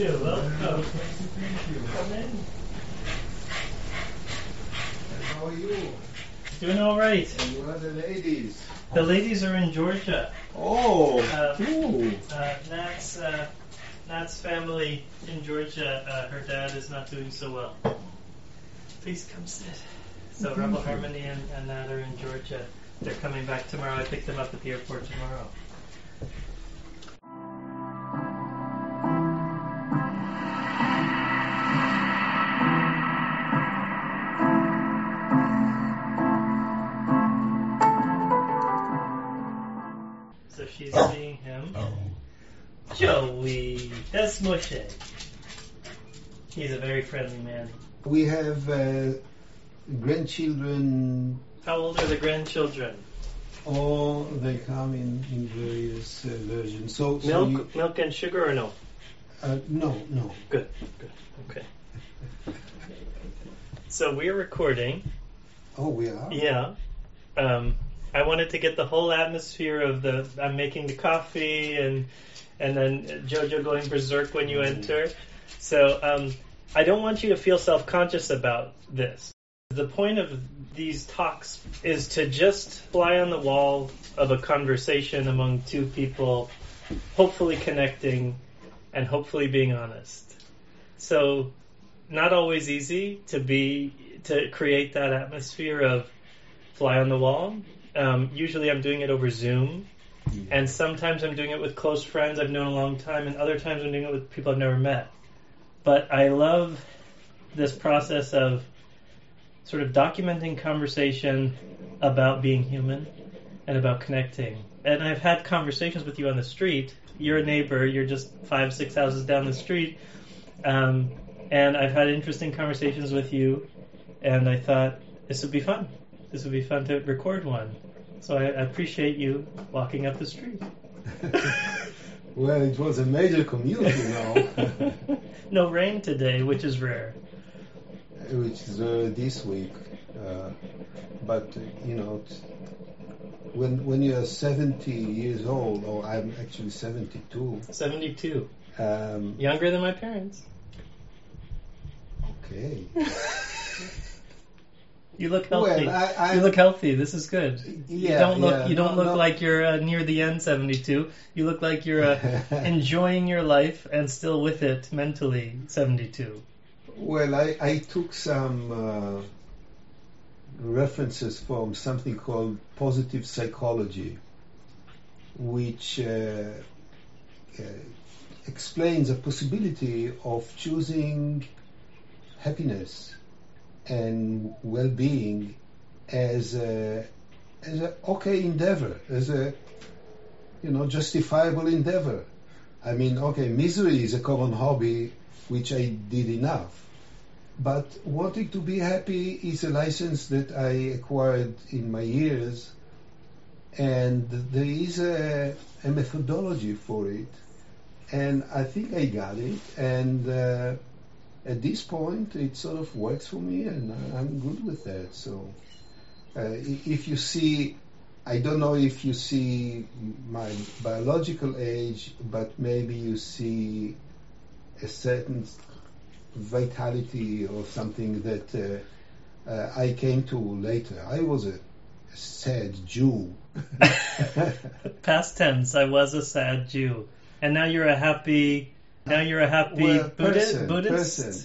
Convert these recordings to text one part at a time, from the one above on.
you. Welcome. Come in. How are you? Doing all right. And where are the ladies? The ladies are in Georgia. Oh, Uh. Uh, Nat's, uh, Nat's family in Georgia, uh, her dad is not doing so well. Please come sit. So Rebel. Harmony and, and Nat are in Georgia. They're coming back tomorrow. I picked them up at the airport tomorrow. That's Moshe. He's a very friendly man. We have uh, grandchildren. How old are the grandchildren? All they come in, in various uh, versions. So, so Milk, you- milk and sugar, or no? uh, no, no. Good, good, okay. So we're recording. Oh, we are. Yeah. Um, I wanted to get the whole atmosphere of the. I'm making the coffee and and then Jojo going berserk when you enter. So um, I don't want you to feel self conscious about this. The point of these talks is to just fly on the wall of a conversation among two people, hopefully connecting and hopefully being honest. So, not always easy to be to create that atmosphere of fly on the wall. Um, usually, I'm doing it over Zoom, and sometimes I'm doing it with close friends I've known a long time, and other times I'm doing it with people I've never met. But I love this process of sort of documenting conversation about being human and about connecting. And I've had conversations with you on the street. You're a neighbor. You're just five, six houses down the street. Um, and I've had interesting conversations with you. And I thought this would be fun. This would be fun to record one. So I, appreciate you walking up the street. well, it was a major commute, you know, no rain today, which is rare. which is uh, this week. Uh, but uh, you know, when when you're 70 years old, or I'm actually 72. 72. Um, Younger than my parents. okay. You look healthy. Well, I, I you look healthy. This is good. Yeah, you don't look. yeah, you don't no, look no. like you're uh, near the end. Seventy-two. You look like you're uh, enjoying your life and still with it mentally. Seventy-two. Well, I, I took some uh, references from something called positive psychology, which uh, uh, explains the possibility of choosing happiness and well-being as a as a okay endeavor, as a you know justifiable endeavor. I mean, okay, misery is a common hobby which I did enough. But wanting to be happy is a license that I acquired in my years, and there is a, a methodology for it, and I think I got it. And uh, at this point, it sort of works for me, and I'm good with that. So, uh, if you see, I don't know if you see my biological age, but maybe you see a certain vitality or something that uh, uh, I came to later. I was a sad Jew. Past tense. I was a sad Jew, and now you're a happy. Now uh, you're a happy Well, Buddhist. person, Buddhist. person.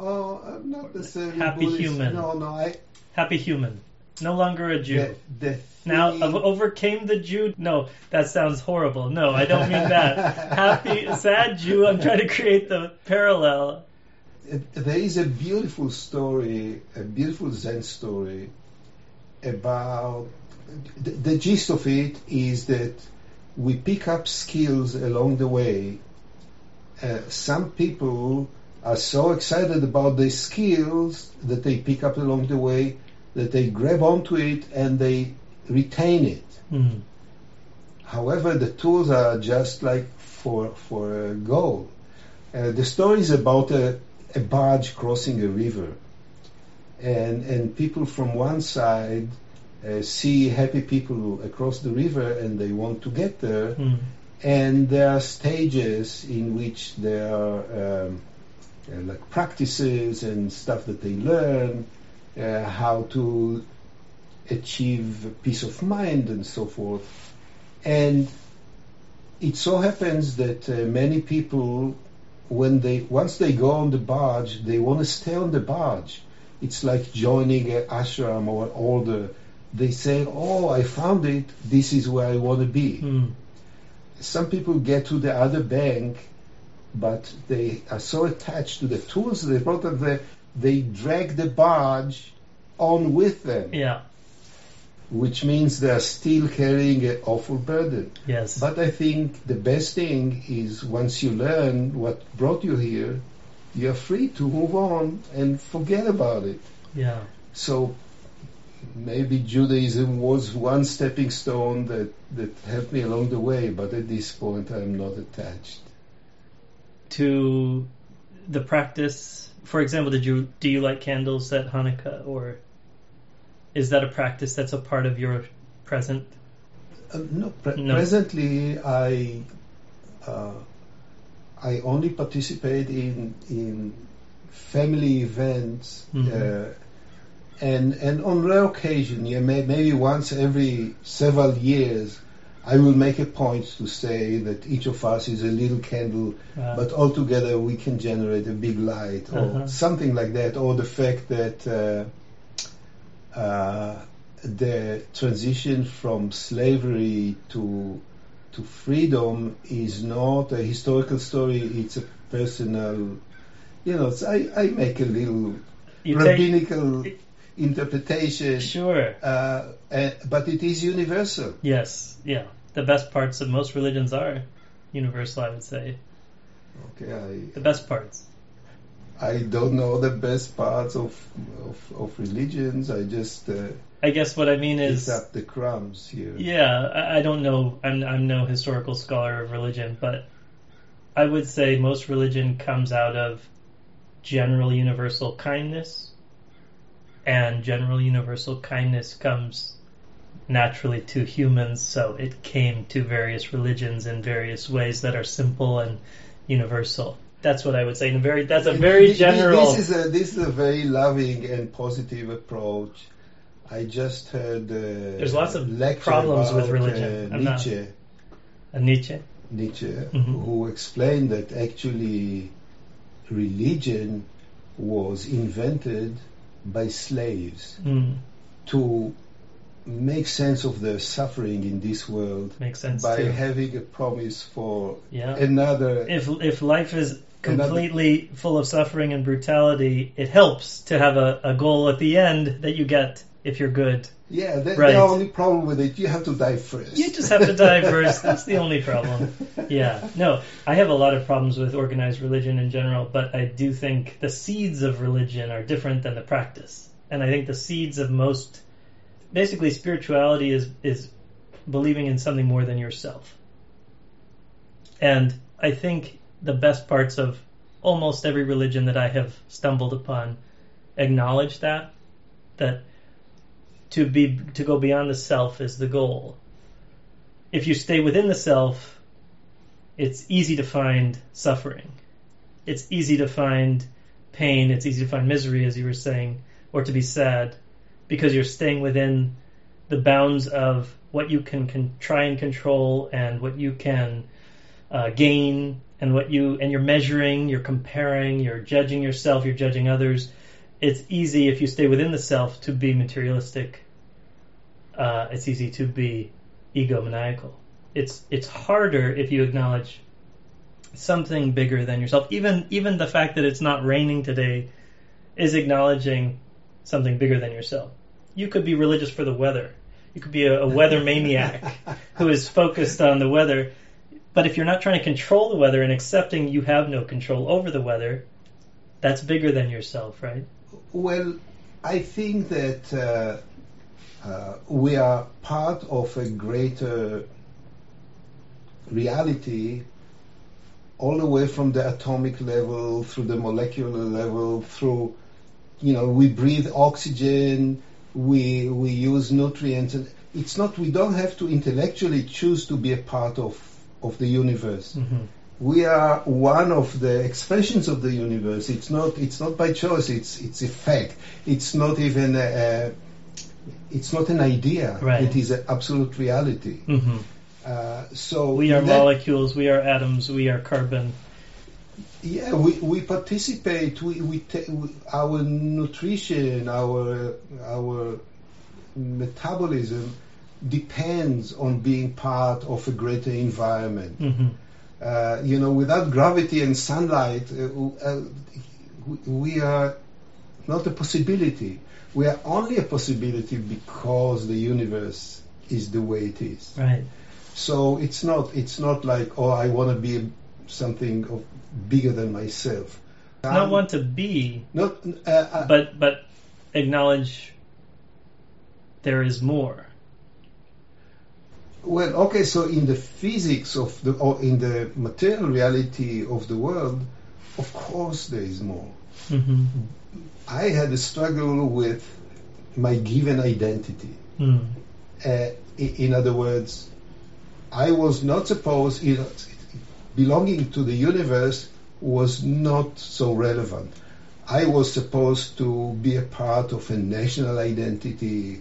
oh, I'm not necessarily Happy Buddhist. human. No, no, I. Happy human. No longer a Jew. The, the Now o- uh, overcame the Jew. No, that sounds horrible. No, I don't mean that. Happy, sad Jew. I'm trying to create the parallel. there is a beautiful story, a beautiful Zen story about the, the gist of it is that we pick up skills along the way. Uh, some people are so excited about their skills that they pick up along the way that they grab onto it and they retain it. Hmm. However, the tools are just like for for a goal. Uh, the story is about a, a barge crossing a river, and and people from one side uh, see happy people across the river, and they want to get there, Hmm. And there are stages in which there are um, uh, like practices and stuff that they learn, uh, how to achieve peace of mind and so forth. And it so happens that uh, many people, when they once they go on the barge, they want to stay on the barge. It's like joining an ashram or order. They say, "Oh, I found it. This is where I want to be." Mm. Some people get to the other bank, but they are so attached to the tools they brought they, they drag the barge on with them Yeah. which means they are still carrying an awful burden. Yes. But I think the best thing is once you learn what brought you here, you're free to move on and forget about it. yeah. So maybe Judaism was one stepping stone that, that helped me along the way, but at this point I'm not attached. To the practice, for example, did you do you light candles at Hanukkah, or is that a practice that's a part of your present? Uh, no, pre- No. presently I uh, I only participate in in family events Mhm. uh, and and on rare occasion, yeah, may, maybe once every several years, I will make a point to say that each of us is a little candle, Uh, but all together we can generate a big light or Uh-huh. something like that, or the fact that. Uh, uh, the transition from slavery to to freedom is not a historical story; it's a personal. You know, it's, I, I make a little you take rabbinical interpretation, sure. uh, uh, but it is universal. Yes. Yeah. The best parts of most religions are universal. I would say Okay, the best parts. I I don't know the best parts of of, of religions. I just uh, I guess what I mean is up the crumbs here. Yeah, I, I don't know. I'm I'm no historical scholar of religion, but I would say most religion comes out of general universal kindness, and general universal kindness comes naturally to humans. So it came to various religions in various ways that are simple and universal. That's what I would say. In a very that's a very general. This is a this is a very loving and positive approach. I just heard uh, There's lots of problems with religion. Uh, I'm not- Nietzsche, a Nietzsche. Nietzsche, Mhm. who explained that actually religion was invented by slaves Mm, to make sense of their suffering in this world makes sense by too. having a promise for Yeah. another if if life is Another- completely full of suffering and brutality, it helps to have a, a goal at the end that you get if you're good. yeah the, Right. the only problem with it you have to die first You just have to die first. That's the only problem. Yeah. No, I have a lot of problems with organized religion in general, but I do think the seeds of religion are different than the practice. And I think the seeds of most basically spirituality is is believing in something more than yourself. And I think the best parts of almost every religion that I have stumbled upon acknowledge that that to be to go beyond the self is the goal. If you stay within the self, it's easy to find suffering. It's easy to find pain, it's easy to find misery as you were saying or to be sad because you're staying within the bounds of what you can, can try and control and what you can uh, gain and what you and you're measuring, you're comparing, you're judging yourself, you're judging others. It's easy if you stay within the self to be materialistic. Uh, it's easy to be egomaniacal. It's it's harder if you acknowledge something bigger than yourself. Even even the fact that it's not raining today is acknowledging something bigger than yourself. You could be religious for the weather. You could be a, a weather maniac who is focused on the weather. But if you're not trying to control the weather and accepting you have no control over the weather, that's bigger than yourself, right? Well, I think that uh, uh, we are part of a greater reality all the way from the atomic level through the molecular level through you know we breathe oxygen we we use nutrients and it's not we don't have to intellectually choose to be a part of of the universe. hmm We are one of the expressions of the universe. It's not. It's not by choice. It's it's a fact. It's not even a. a it's not an idea. Right. It is an absolute reality. hmm Uh, so We are that- molecules. We are atoms. We are carbon. Yeah, we, we participate. We, we, ta- we our nutrition, our our metabolism depends on being part of a greater environment. hmm Uh, you know, without gravity and sunlight, uh, uh, we- are not a possibility. We are only a possibility because the universe is the way it is. Right. So it's not it's not like oh I want to be something of bigger than myself. Not Um, want to be, Not uh, uh, but but acknowledge there is more. Well okay. So in the physics of the or in the material reality of the world, of course there is more. hmm I had a struggle with my given identity. Mm. Uh, in other words, I was not supposed, you know, belonging to the universe was not so relevant. I was supposed to be a part of a national identity,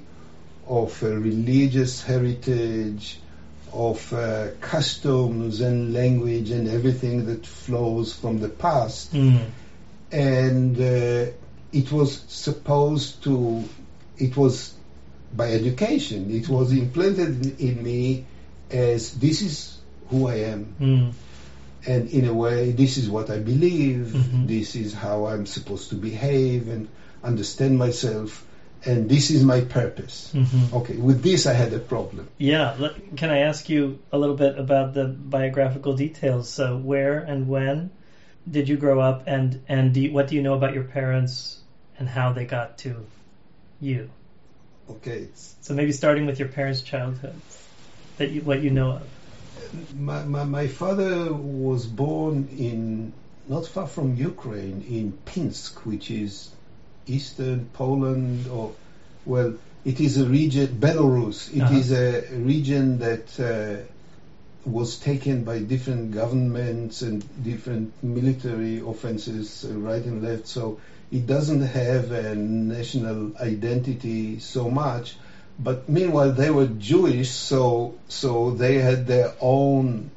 of a religious heritage, of uh, customs and language and everything that flows from the past Mm. and uh, it was supposed to it was by education it was implanted in me as this is who i am Mm. and in a way this is what i believe Mhm. this is how i'm supposed to behave and understand myself and this is my purpose hmm okay with this i had a problem Yeah. Can I ask you a little bit about the biographical details? So, where and when did you grow up, and and do you, what do you know about your parents and how they got to you? okay So maybe starting with your parents' childhood, that you, what you know of. my, my, my father was born in not far from Ukraine in Pinsk, which is eastern Poland, or well, it is a region Belarus. It is Uh-huh. a region that uh, was taken by different governments and different military offenses, uh, right and left. So it doesn't have a national identity so much. But meanwhile, they were Jewish, so so they had their own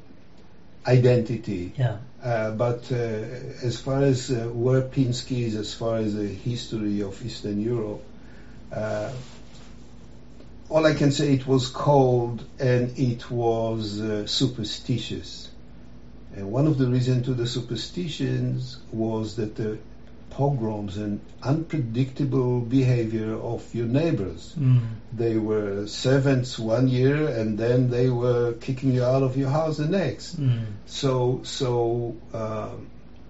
identity. Yeah. Uh, but uh, as far as uh, where Pinsk is, as far as the history of Eastern Europe, uh, all I can say it was cold and it was uh, superstitious. And one of the reasons to the superstitions was that the pogroms and unpredictable behavior of your neighbors. Mm. They were servants one year and then they were kicking you out of your house the next. Mm. So, so um,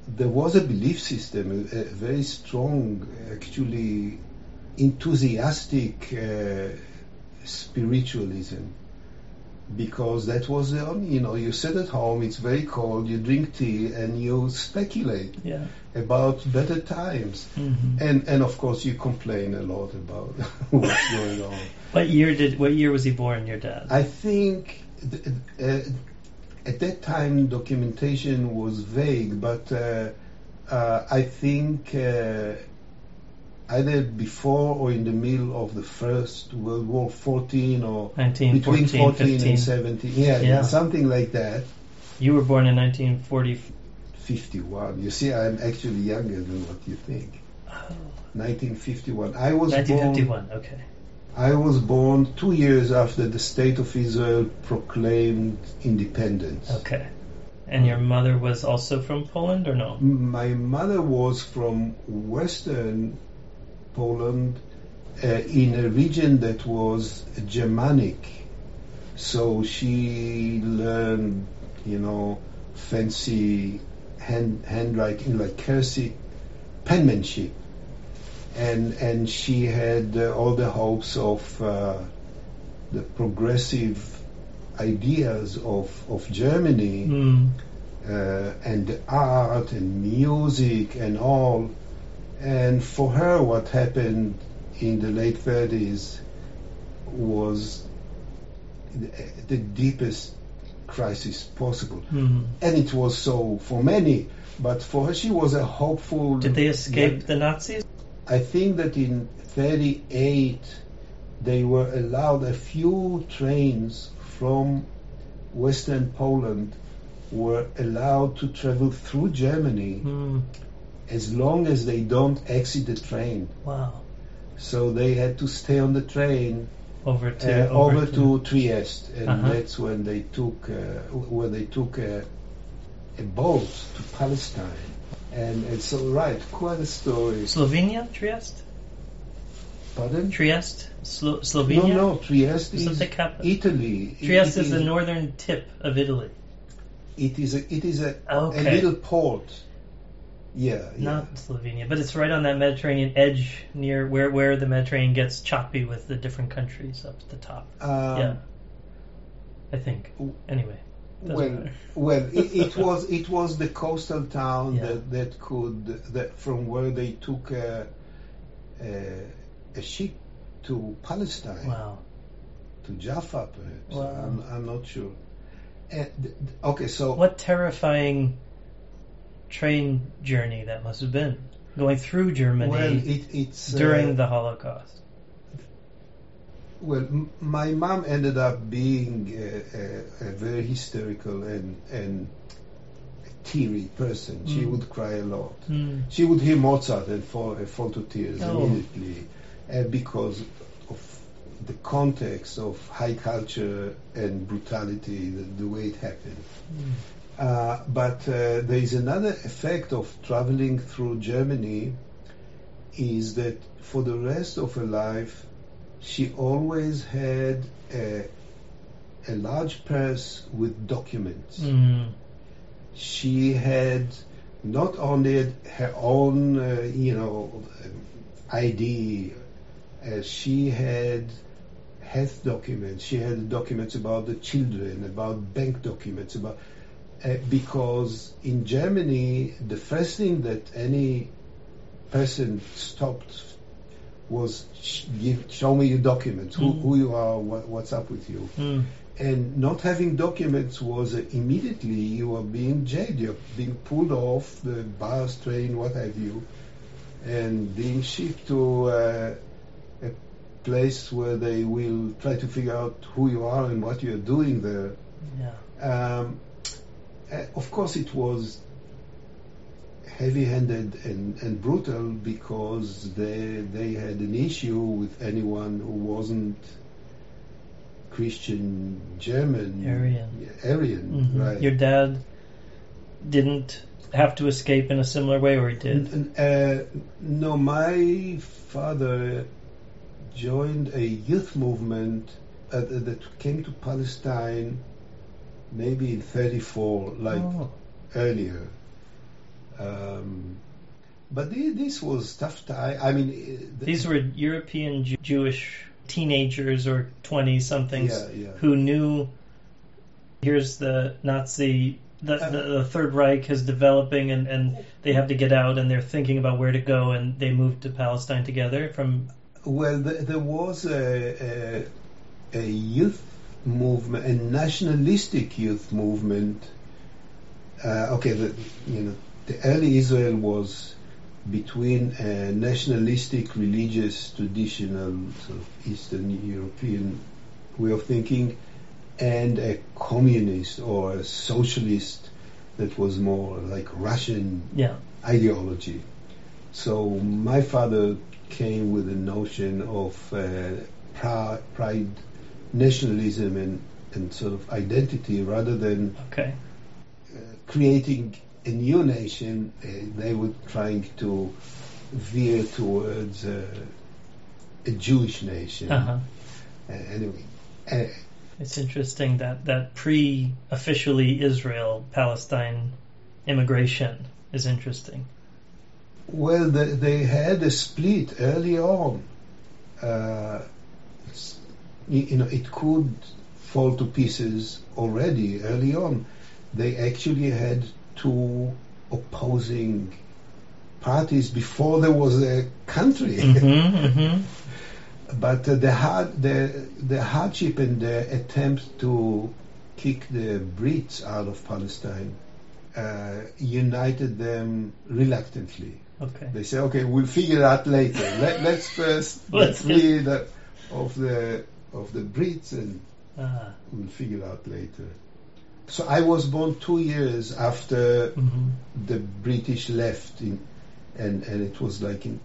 there was a belief system, a, a very strong, actually enthusiastic uh, spiritualism, because that was the only, you know, you sit at home, it's very cold, you drink tea, and you speculate Yeah. about better times. hmm And, and of course, you complain a lot about what's going on. What year did? What year was he born? Your dad. I think th- uh, at that time documentation was vague, but uh, uh, I think uh, either before or in the middle of the First World War, 14 or Nineteen between fourteen 14 fifteen. and 17, yeah, Yeah. something like that. You were born in 1940. 51. You see, I'm actually younger than what you think. Oh, 1951. I was born. 1951. Okay. I was born two years after the state of Israel proclaimed independence. Okay. And your mother was also from Poland, or no? My mother was from western Poland uh, in a region that was Germanic. So she learned, you know, fancy hand, handwriting like cursive penmanship. And, and she had uh, all the hopes of uh, the progressive ideas of, of Germany Mm. uh, and the art and music and all. And for her, what happened in the late 30s was the, the deepest crisis possible. Mhm. And it was so for many, but for her, she was a hopeful. Did they escape the Nazis? I think that in 38 they were allowed a few trains from Western Poland were allowed to travel through Germany Mm. As long as they don't exit the train. Wow. So they had to stay on the train Over to uh, over to Trieste, and Uh-huh. that's when they took uh, when they took a, a boat to Palestine. And, and so, right, quite a story. Slovenia, Trieste, Pardon? Trieste, Slo- Slovenia. No, no, Trieste Is it is the capital? Italy. Trieste It is the northern tip of Italy. It is a, it is a, a little port. Yeah, yeah. Not Slovenia, but it's right on that Mediterranean edge near where, where the Mediterranean gets choppy with the different countries up at the top. Um, yeah. I think. Anyway. Well, well, it, it was it was the coastal town Yeah. that that could that from where they took a, a, a ship to Palestine. Wow. to Jaffa, perhaps. Wow. I'm, I'm not sure. And, okay, so What terrifying train journey that must have been. Going through Germany well, it, it's during uh, the Holocaust. well, m- my mom ended up being a, a, a very hysterical and and teary person. She Mm. would cry a lot. Mm. She would hear Mozart and fall, uh, fall to tears Oh. immediately, uh, because of the context of high culture and brutality, the, the way it happened. Mm. Uh, but uh, there is another effect of traveling through Germany is that for the rest of her life, she always had a, a large purse with documents. Mm. She had not only her own, uh, you know, ID, uh, she had health documents. She had documents about the children, about bank documents, about uh, because in Germany, the first thing that any person stopped was sh- give, show me your documents, who, Mm. who you are, what, what's up with you. Mm. And not having documents was uh, immediately you are being jailed, you're being pulled off the bus, train, what have you, and being shipped to uh, a place where they will try to figure out who you are and what you're doing there. Yeah. Um, of course, it was heavy-handed and, and brutal because they they had an issue with anyone who wasn't Christian German Aryan. Aryan, Mhm. right? Your dad didn't have to escape in a similar way, or he did? Uh, no, my father joined a youth movement uh, that came to Palestine maybe in 34, like Oh. earlier. Um, but thi- this was tough time. I mean, uh, th- These were European Jew- Jewish teenagers or 20 somethings Yeah, yeah. who knew here's the Nazi, the, Uh, the, the Third Reich is developing and, and they have to get out and they're thinking about where to go and they moved to Palestine together from. Well, th- there was a, a, a youth movement, a nationalistic youth movement. Uh, okay, the, you know, the early Israel was between a nationalistic, religious, traditional sort of Eastern European way of thinking and a communist or a socialist that was more like Russian Yeah. ideology. So my father came with the notion of uh, pride, nationalism, and, and sort of identity rather than Okay. uh, creating a new nation. Uh, they were trying to veer towards uh, a Jewish nation. Uh-huh. Uh, anyway, uh, It's interesting that, that pre officially Israel Palestine immigration is interesting. Well, they, they had a split early on. You, know, it could fall to pieces already early on. They actually had two opposing parties before there was a country. Mm-hmm, mm-hmm. but uh, the hard the the hardship and the attempt to kick the Brits out of Palestine uh, united them reluctantly. Okay. They say, okay, we'll figure it out later. Let, let's first Let's free the, of the of the Brits, and Ah. we'll figure out later. So I was born two years after mhm. the British left, in, and and it was like in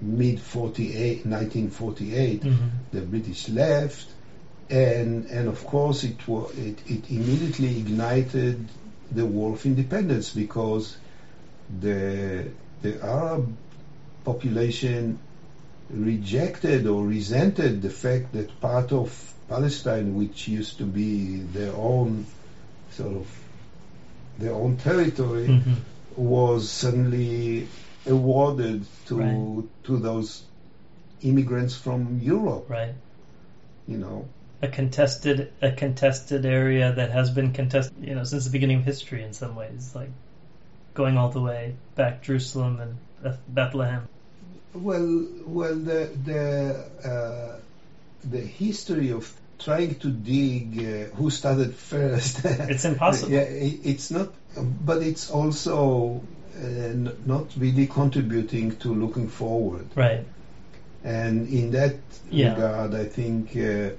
mid 48, 1948. Mhm. The British left, and and of course it wa- it, it immediately ignited the war of independence because the the Arab population rejected or resented the fact that part of Palestine, which used to be their own sort of their own territory, Mhm. was suddenly awarded to Right. to those immigrants from Europe. Right. You know, A contested a contested area that has been contested, you know, since the beginning of history in some ways, like going all the way back Jerusalem and Beth- Bethlehem. Well, well, the the uh, the history of trying to dig uh, who started first. It's impossible. yeah, it, it's not, but it's also uh, n- not really contributing to looking forward. Right. And in that Yeah. regard, I think uh,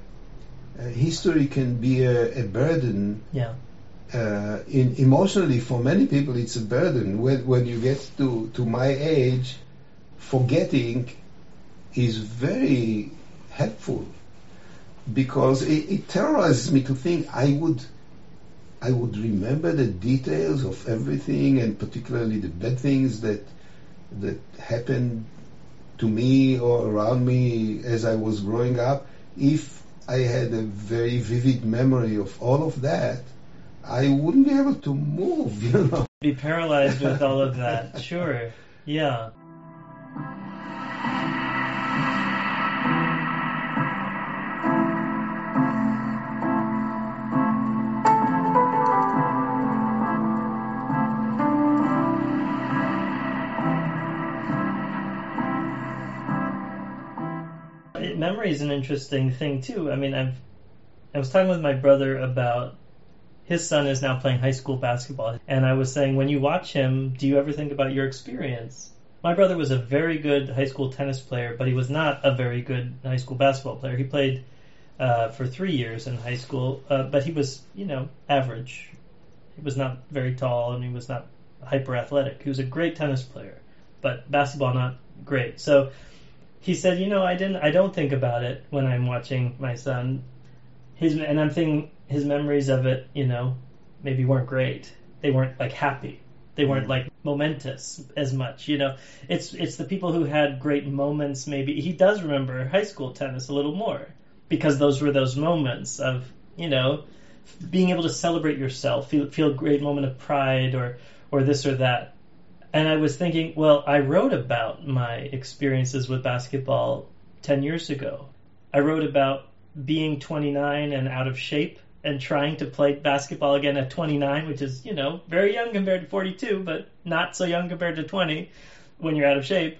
uh, history can be a, a burden. Yeah. Uh, in emotionally, for many people, it's a burden. When, when you get to, to my age, forgetting is very helpful because it, it terrorizes me to think I would I would remember the details of everything and particularly the bad things that that happened to me or around me as I was growing up. If I had a very vivid memory of all of that, I wouldn't be able to move, you know. Be paralyzed with all of that. Sure. Yeah. Memory is an interesting thing too. I mean, I've I was talking with my brother about his son is now playing high school basketball, and I was saying, when you watch him, do you ever think about your experience? My brother was a very good high school tennis player, but he was not a very good high school basketball player. He played uh, for three years in high school, uh, but he was, you know, average. He was not very tall, and he was not hyper athletic. He was a great tennis player, but basketball not great. So he said, you know, I didn't, I don't think about it when I'm watching my son. His and I'm thinking his memories of it, you know, maybe weren't great. They weren't like happy. They weren't mm-hmm. like momentous as much, you know. It's it's the people who had great moments. Maybe he does remember high school tennis a little more because those were those moments of you know being able to celebrate yourself, feel feel a great moment of pride or or this or that. And I was thinking, well, I wrote about my experiences with basketball 10 years ago. I wrote about being 29 and out of shape and trying to play basketball again at 29, which is, you know, very young compared to 42, but not so young compared to 20 when you're out of shape.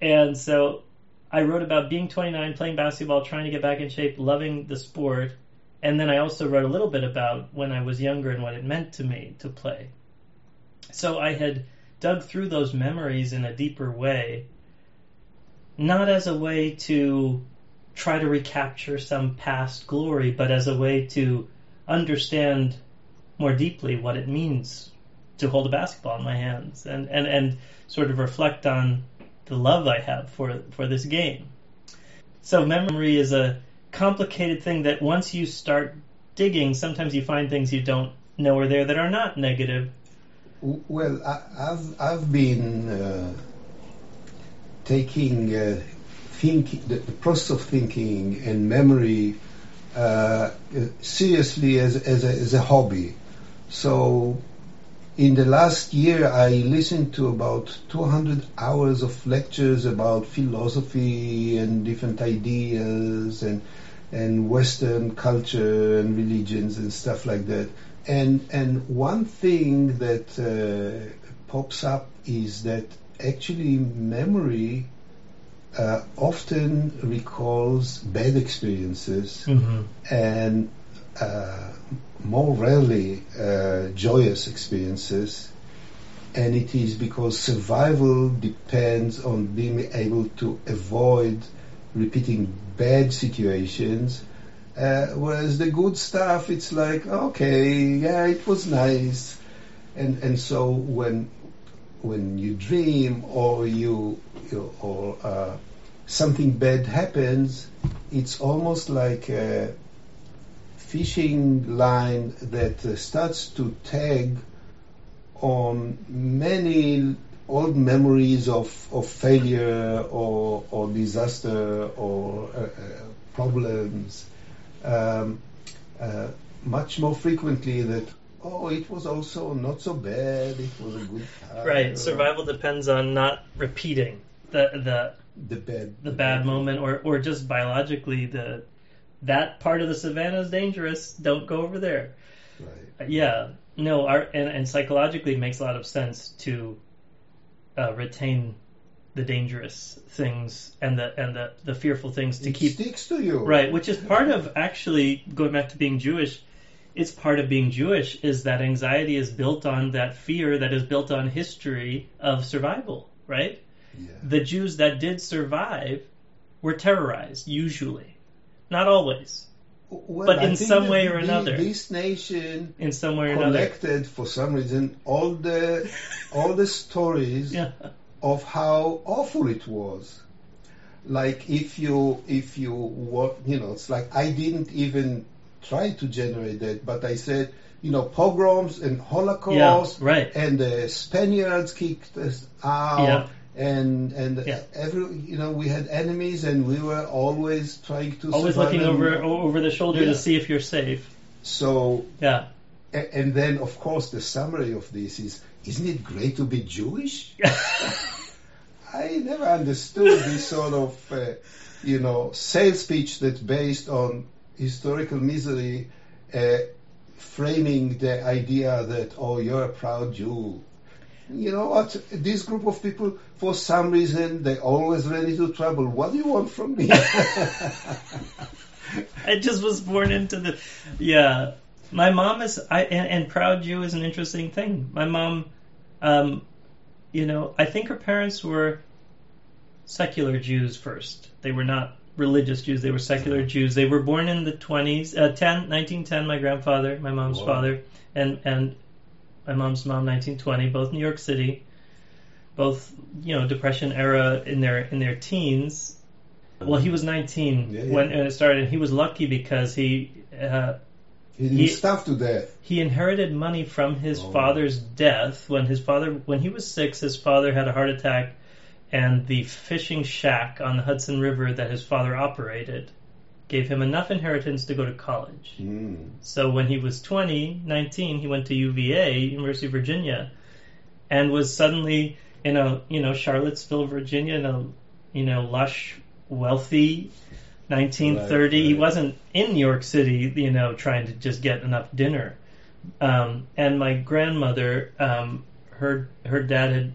And so I wrote about being 29, playing basketball, trying to get back in shape, loving the sport. And then I also wrote a little bit about when I was younger and what it meant to me to play. So I had dug through those memories in a deeper way, not as a way to try to recapture some past glory, but as a way to understand more deeply what it means to hold a basketball in my hands and, and, and sort of reflect on the love I have for, for this game. So memory is a complicated thing that once you start digging, sometimes you find things you don't know are there that are not negative. Well, I, I've I've been uh, taking uh, think the, the process of thinking and memory uh, seriously as as a, as a hobby. So, in the last year, I listened to about 200 hours of lectures about philosophy and different ideas and and Western culture and religions and stuff like that. And and one thing that uh, pops up is that actually memory uh, often recalls bad experiences Mm-hmm. and uh, more rarely uh, joyous experiences, and it is because survival depends on being able to avoid repeating bad situations. Uh, whereas the good stuff, it's like okay, yeah, it was nice, and and so when when you dream or you, you or uh, something bad happens, it's almost like a fishing line that uh, starts to tag on many old memories of, of failure or, or disaster or uh, uh, problems um, uh, much more frequently that oh it was also not so bad it was a good time Right. Survival depends on not repeating the the the bad the bad moment or or just biologically the that part of the savannah is dangerous. Don't go over there. right Yeah. No, our and, and psychologically it makes a lot of sense to uh, retain the dangerous things and the and the, the fearful things to it keep sticks to you Right, which is part of actually going back to being Jewish. It's part of being Jewish is that anxiety is built on that fear that is built on history of survival, right? yeah. The Jews that did survive were terrorized, usually. Not always, Well, But in some way or another. this nation in some way or another. collected for some reason all the all the stories Yeah. Of how awful it was. Like if you if you wa- you know it's like I didn't even try to generate that, but I said you know pogroms and Holocaust Yeah, right. and the Spaniards kicked us out. Yeah. And and Yeah. every you know we had enemies and we were always trying to Always looking over over the shoulder Yeah. to see if you're safe. So Yeah. And then of course the summary of this is isn't it great to be Jewish? I never understood this sort of, uh, you know, sales pitch that's based on historical misery, uh, framing the idea that, oh, you're a proud Jew. You know what? This group of people, for some reason, they always ran into trouble. What do you want from me? I just was born into the. Yeah, my mom is. I and, and proud Jew is an interesting thing. My mom, um, you know, I think her parents were secular Jews first. They were not religious Jews. They were secular Jews. They were born in the twenties, uh, 10, 1910, My grandfather, my mom's Wow. father, and and my mom's mom, nineteen twenty, both New York City. Both, you know, Depression era in their in their teens. Well, he was 19 Yeah, yeah. when it started. And he was lucky because he uh, he He- starve to death. he inherited money from his Oh. father's death. When his father, when he was six, his father had a heart attack, and the fishing shack on the Hudson River that his father operated gave him enough inheritance to go to college. Mm. So when he was 20, 19, he went to UVA, University of Virginia, and was suddenly in a, you know, Charlottesville, Virginia, in a, you know, lush, wealthy 1930. Right, He wasn't in New York City, you know, trying to just get enough dinner. Um, and my grandmother, um, her her dad had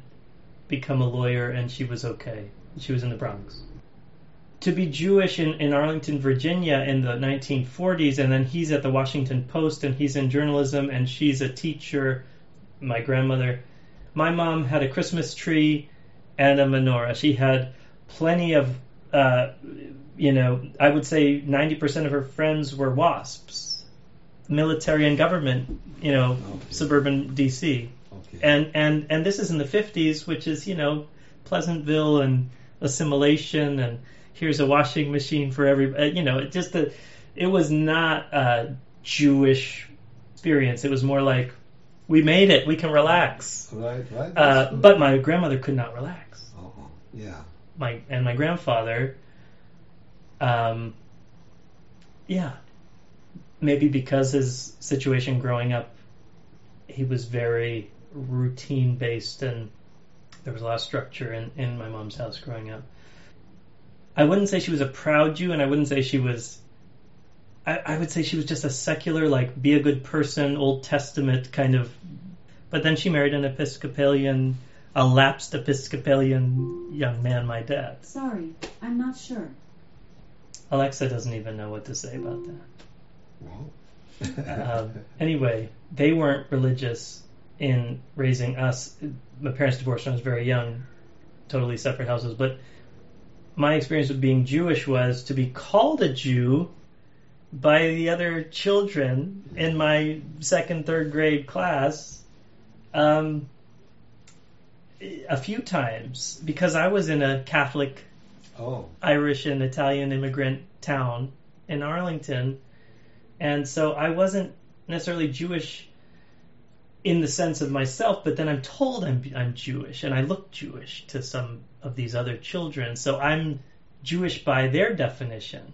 become a lawyer, and she was okay. She was in the Bronx to be Jewish in, in Arlington, Virginia in the 1940s, and then he's at the Washington Post and he's in journalism and she's a teacher. My grandmother, my mom had a Christmas tree and a menorah. She had plenty of, uh, you know, I would say 90% of her friends were WASPs, military and government, you know, Okay. suburban DC Okay. and and and this is in the 50s which is you know pleasantville and assimilation and here's a washing machine for every uh, you know it just the it was not a jewish experience it was more like we made it we can relax right, right. uh, but my grandmother could not relax Oh, yeah. my and my grandfather um yeah. Maybe because his situation growing up he was very routine based and there was a lot of structure in, in my mom's house growing up. I wouldn't say she was a proud jew and i wouldn't say she was I, I would say she was just a secular like be a good person old testament kind of but then she married an episcopalian a lapsed episcopalian young man my dad. Sorry, I'm not sure. Alexa doesn't even know what to say about that. Well, um, anyway, they weren't religious in raising us. My parents divorced when I was very young, totally separate houses. But my experience with being Jewish was to be called a Jew by the other children in my second, third grade class um, a few times because I was in a Catholic, Oh, Irish, and Italian immigrant town in Arlington. And so I wasn't necessarily Jewish in the sense of myself, but then I'm told I'm, I'm Jewish and I look Jewish to some of these other children. So I'm Jewish by their definition,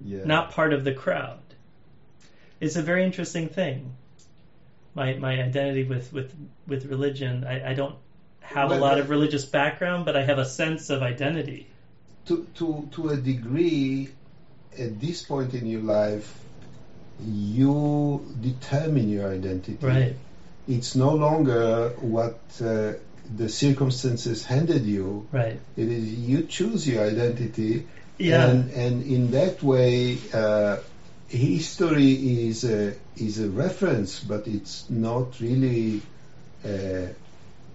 yeah. not part of the crowd. It's a very interesting thing. My, my identity with, with, with religion, I, I don't have a lot of religious background, but I have a sense of identity. To to to a degree, at this point in your life, you determine your identity. Right. It's no longer what uh, the circumstances handed you. Right. It is you choose your identity, Yeah. and and in that way, uh, history is a is a reference, but it's not really. Uh,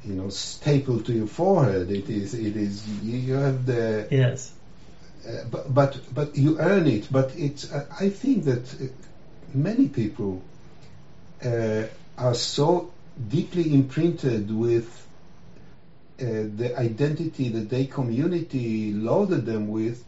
you know, stapled to your forehead. It is. It is. You, you have the yes. uh, but, but but you earn it. But it's. Uh, I think that uh, many people uh, are so deeply imprinted with uh, the identity that their community loaded them with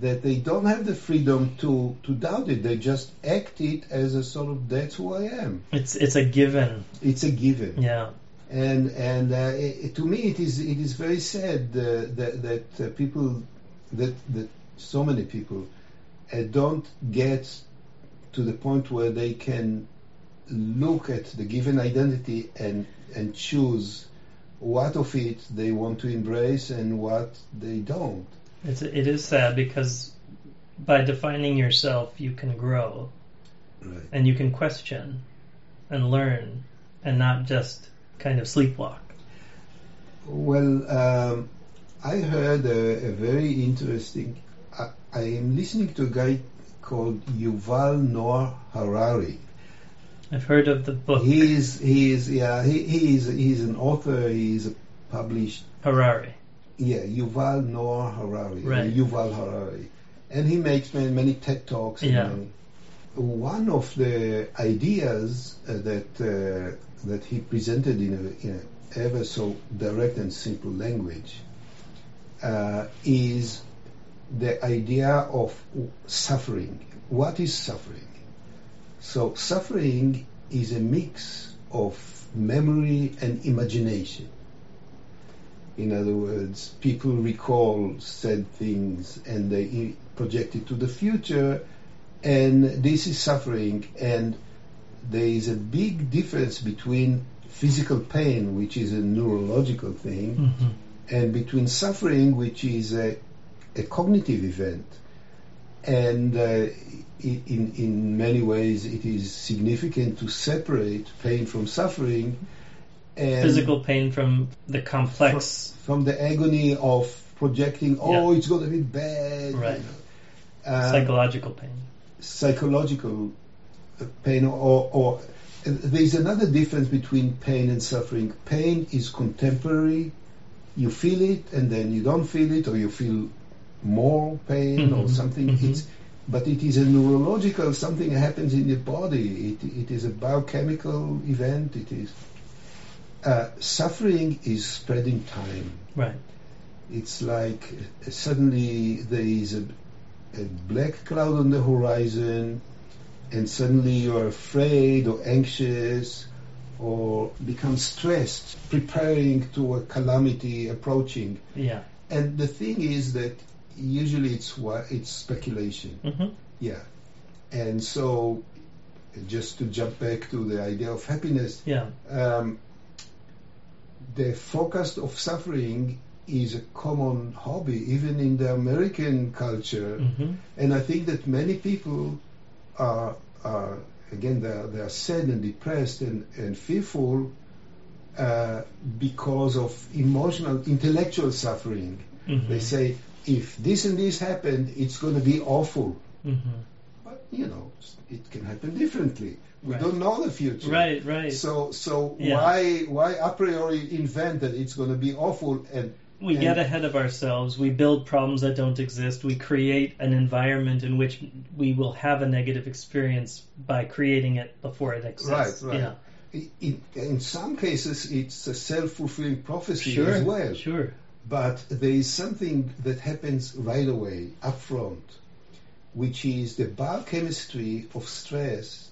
that they don't have the freedom to to doubt it. They just act it as a sort of that's who I am. It's it's a given. It's a given Yeah. And and uh, it, to me it is it is very sad uh, that that uh, people that that so many people uh, don't get to the point where they can look at the given identity and and choose what of it they want to embrace and what they don't. It's it is sad because by defining yourself, you can grow Right. and you can question and learn and not just kind of sleepwalk. Well, um, I heard a, a very interesting. I, I am listening to a guy called Yuval Noah Harari. I've heard of the book He is, he is, yeah, he, he is, he's an author. He's a published, Harari. yeah, Yuval Noah Harari, Right. Yuval Harari, and he makes many, many TED talks. Yeah. many- One of the ideas uh, that uh, that he presented in a, in a ever so direct and simple language uh, is the idea of suffering. What is suffering? So suffering is a mix of memory and imagination. In other words, people recall said things and they project it to the future, and this is suffering. And there is a big difference between physical pain, which is a neurological thing, hmm and between suffering, which is a, a cognitive event. And uh, in, in many ways, it is significant to separate pain from suffering. And Physical pain from the complex. From the agony of projecting, oh, it's going to be bad. Right. Um, psychological pain. psychological pain or, or there's another difference between pain and suffering. Pain is contemporary. You feel it and then you don't feel it or you feel more pain or Mhm, something. mhm. It's but it is a neurological something that happens in the body. It, it is a biochemical event. It is uh, suffering is spreading time Right. it's like uh, suddenly there is a, a black cloud on the horizon and suddenly you are afraid or anxious or become stressed preparing to a calamity approaching Yeah. and the thing is that usually it's it's speculation hmm yeah and so just to jump back to the idea of happiness Yeah. um, the focus of suffering is a common hobby, even in the American culture. hmm And I think that many people are, are again, they are, they are sad and depressed and, and fearful uh, because of emotional, intellectual suffering. hmm They say, if this and this happened, it's going to be awful. hmm But you know, it can happen differently. We Right. don't know the future. Right, right. So, so Yeah. why, why a priori invent that it's going to be awful and we and- get ahead of ourselves. We build problems that don't exist. We create an environment in which we will have a negative experience by creating it before it exists. Right, right. Yeah. in, in some cases it's a self-fulfilling prophecy Sure. as well. Sure. But there is something that happens right away, up front, which is the biochemistry of stress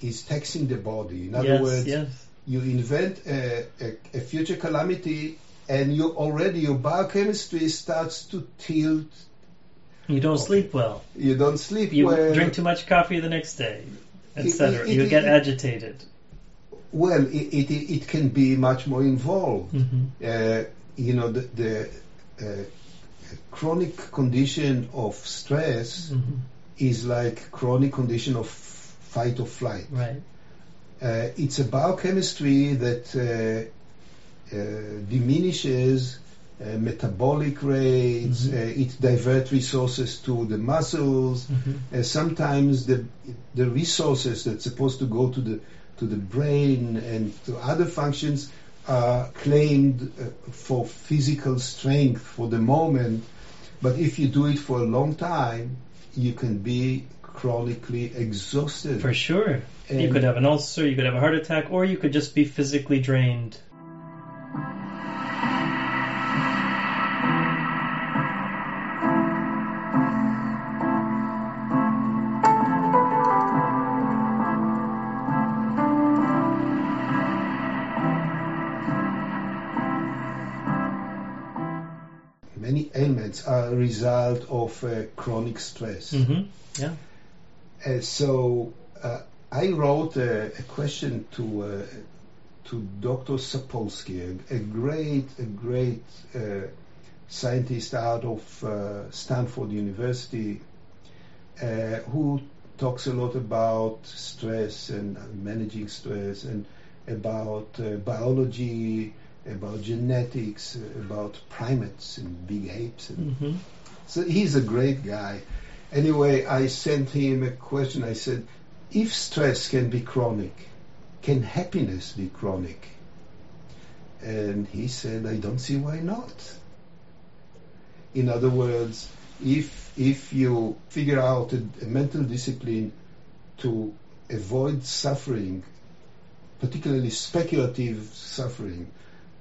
is taxing the body. In other yes. words, yes. you invent a, a, a future calamity and you already your biochemistry starts to tilt. You don't sleep well. You don't sleep You well. drink too much coffee the next day, etc. You get it- agitated. Well, it, it, it can be much more involved. hmm uh, you know, the, the uh, chronic condition of stress hmm is like chronic condition of fight or flight. Right. Uh, it's a biochemistry that uh, diminishes uh, metabolic rates. Mhm. Uh, it diverts resources to the muscles. hmm Uh, sometimes the the resources that's supposed to go to the to the brain and to other functions are claimed uh, for physical strength for the moment, but if you do it for a long time, you can be chronically exhausted. For sure. you could have an ulcer, you could have a heart attack, or you could just be physically drained. Are a result of uh, chronic stress. hmm Yeah. Uh, so uh, I wrote a, a question to uh, to Dr. Sapolsky, a, a great a great uh, scientist out of uh, Stanford University, who talks a lot about stress and managing stress and about biology, about genetics, about primates and big apes and hmm so he's a great guy. Anyway, I sent him a question. I said, if stress can be chronic, can happiness be chronic? And he said, I don't see why not. In other words, if if you figure out a, a mental discipline to avoid suffering, particularly speculative suffering,